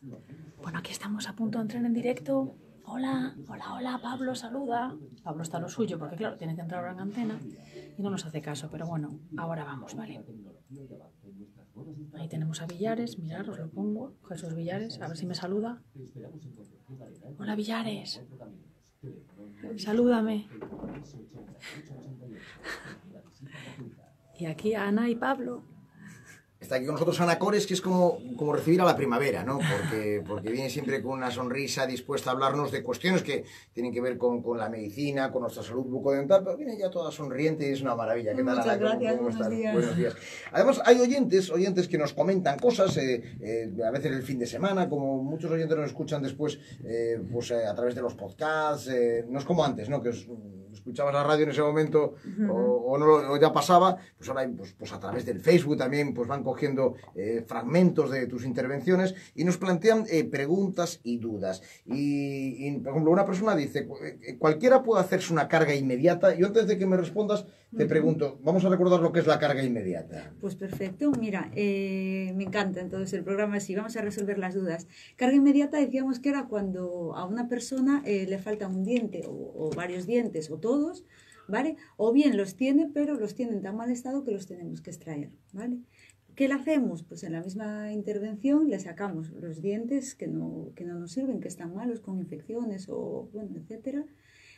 Bueno, aquí estamos a punto de entrar en directo. Hola, hola, hola, Pablo, saluda. Pablo está a lo suyo porque, claro, tiene que entrar ahora en antena y no nos hace caso, pero bueno, ahora vamos, ¿vale? Ahí tenemos a Villares, mirad, os lo pongo. Jesús Villares, a ver si me saluda. Hola, Villares. Salúdame. Y aquí Ana y Pablo. Está aquí con nosotros Ana Cores, que es como, como recibir a la primavera, ¿no? Porque, porque viene siempre con una sonrisa dispuesta a hablarnos de cuestiones que tienen que ver con, con la medicina, con nuestra salud bucodental, pero viene ya toda sonriente y es una maravilla. ¿Qué tal, Muchas Ana? ¿Cómo- gracias, cómo buenos días. Buenos días. Además, hay oyentes, oyentes que nos comentan cosas, eh, eh, a veces el fin de semana, como muchos oyentes nos escuchan después eh, pues, a través de los podcasts, no es como antes, ¿no? Que os- escuchabas la radio en ese momento o, o no lo- o ya pasaba, pues ahora pues, pues a través del Facebook también pues van cogiendo eh, fragmentos de tus intervenciones y nos plantean eh, preguntas y dudas. Y, y, por ejemplo, una persona dice, cu- eh, cualquiera puede hacerse una carga inmediata. Yo antes de que me respondas, te pregunto, vamos a recordar lo que es la carga inmediata. Pues perfecto, mira, eh, me encanta entonces el programa así, vamos a resolver las dudas. Carga inmediata decíamos que era cuando a una persona eh, le falta un diente o, o varios dientes o todos, ¿vale? O bien los tiene, pero los tiene en tan mal estado que los tenemos que extraer, ¿vale? ¿Qué le hacemos? Pues en la misma intervención le sacamos los dientes que no, que no nos sirven, que están malos, con infecciones o, bueno, etcétera.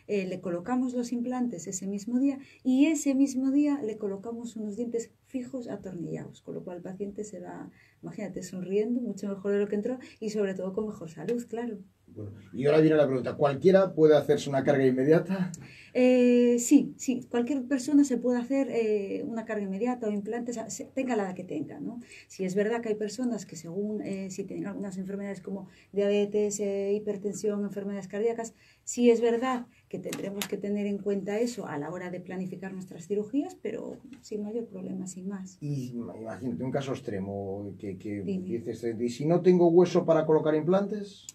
Eh, le colocamos los implantes ese mismo día y ese mismo día le colocamos unos dientes fijos atornillados, con lo cual el paciente se va, imagínate, sonriendo mucho mejor de lo que entró y sobre todo con mejor salud, claro. Bueno, y ahora viene la pregunta, ¿cualquiera puede hacerse una carga inmediata? Eh, sí, sí, cualquier persona se puede hacer eh, una carga inmediata o implantes, tenga la que tenga, ¿no? Si es verdad que hay personas que según, eh, si tienen algunas enfermedades como diabetes, eh, hipertensión, enfermedades cardíacas, sí es verdad que tendremos que tener en cuenta eso a la hora de planificar nuestras cirugías, pero sin mayor problema, sin más. Y imagínate un caso extremo que, que dices, ¿y si no tengo hueso para colocar implantes?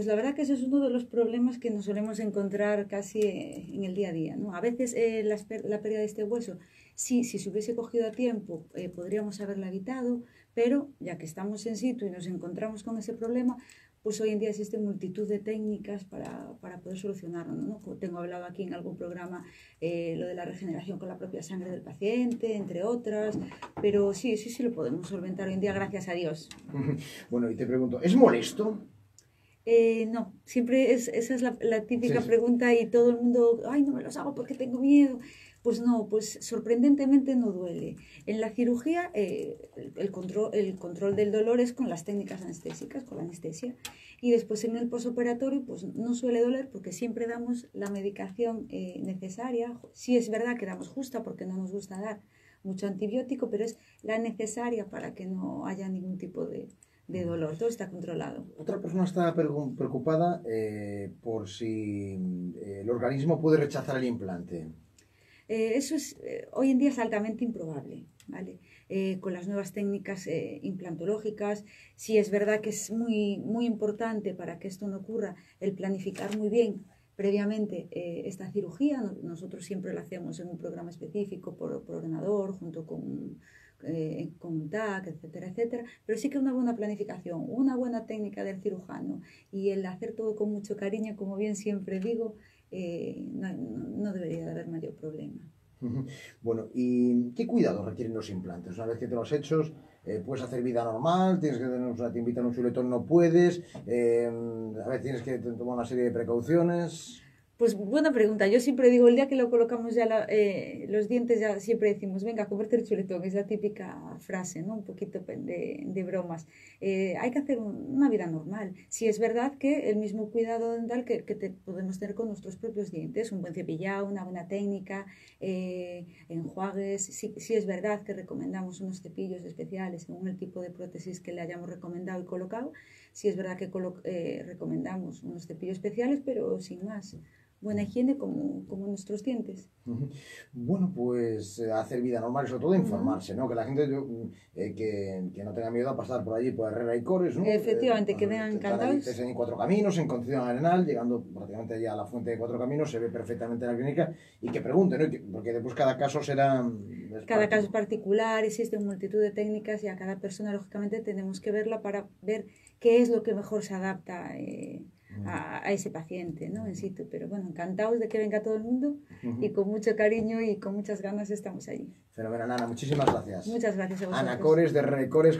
Pues la verdad que ese es uno de los problemas que nos solemos encontrar casi eh, en el día a día. ¿no? A veces eh, la, pérdida de este hueso, sí, si se hubiese cogido a tiempo, eh, podríamos haberla evitado, pero ya que estamos en situ y nos encontramos con ese problema, pues hoy en día existen multitud de técnicas para, para poder solucionarlo. ¿no? Tengo hablado aquí en algún programa lo de la regeneración con la propia sangre del paciente, entre otras, pero sí, sí, sí lo podemos solventar hoy en día, gracias a Dios. Bueno, y te pregunto, ¿es molesto? Eh, no, siempre es, esa es la, la típica Sí, sí. pregunta y todo el mundo, ay, no me los hago porque tengo miedo. Pues no, pues sorprendentemente no duele. En la cirugía eh, el, el control, el control del dolor es con las técnicas anestésicas, con la anestesia. Y después en el posoperatorio pues no suele doler porque siempre damos la medicación eh, necesaria. Sí es verdad que damos justa porque no nos gusta dar mucho antibiótico, pero es la necesaria para que no haya ningún tipo de, de dolor. Todo está controlado. Otra persona está preocupada eh, por si eh, el organismo puede rechazar el implante. Eh, eso es, eh, hoy en día es altamente improbable, ¿vale? Eh, con las nuevas técnicas eh, implantológicas, sí es verdad que es muy, muy importante para que esto no ocurra el planificar muy bien previamente eh, esta cirugía. No- nosotros siempre la hacemos en un programa específico por, por ordenador, junto con, eh, con TAC, etcétera, etcétera. Pero sí que una buena planificación, una buena técnica del cirujano y el hacer todo con mucho cariño, como bien siempre digo, eh, no, no- debería de haber mayor problema. Bueno, ¿y qué cuidados requieren los implantes? Una vez que te los has hecho, eh, puedes hacer vida normal, tienes que tener una te invitan un chuletón, no puedes, eh, a veces tienes que tomar una serie de precauciones. Pues buena pregunta. Yo siempre digo, el día que lo colocamos ya la- eh, los dientes, ya siempre decimos, venga, comerte el chuletón. Es la típica frase, ¿no? Un poquito de, bromas. Eh, hay que hacer un- una vida normal. Si es verdad que el mismo cuidado dental que, te podemos tener con nuestros propios dientes, un buen cepillado, una buena técnica, eh, enjuagues. Sí, sí es verdad que recomendamos unos cepillos especiales según el tipo de prótesis que le hayamos recomendado y colocado. Sí es verdad que eh, recomendamos unos cepillos especiales, pero sin más buena higiene como, como nuestros dientes. Bueno, pues eh, hacer vida normal y sobre todo informarse, ¿no? Que la gente eh, que, que no tenga miedo a pasar por allí por Herrera y Cores, ¿no? Efectivamente, Eh, que están ahí, encantados. en Cuatro Caminos, en Concepción Arenal, llegando prácticamente ya a la fuente de Cuatro Caminos, se ve perfectamente la clínica y que pregunten, ¿no? Porque después cada caso será... mm, Cada caso es particular, existen multitud de técnicas y a cada persona, lógicamente, tenemos que verla para ver qué es lo que mejor se adapta eh, a, a ese paciente, ¿no? En situ. Pero bueno, encantados de que venga todo el mundo y con mucho cariño y con muchas ganas estamos allí. Fenomenal, Ana, muchísimas gracias. Muchas gracias a vosotros. Ana Cores de Herrera y Cores.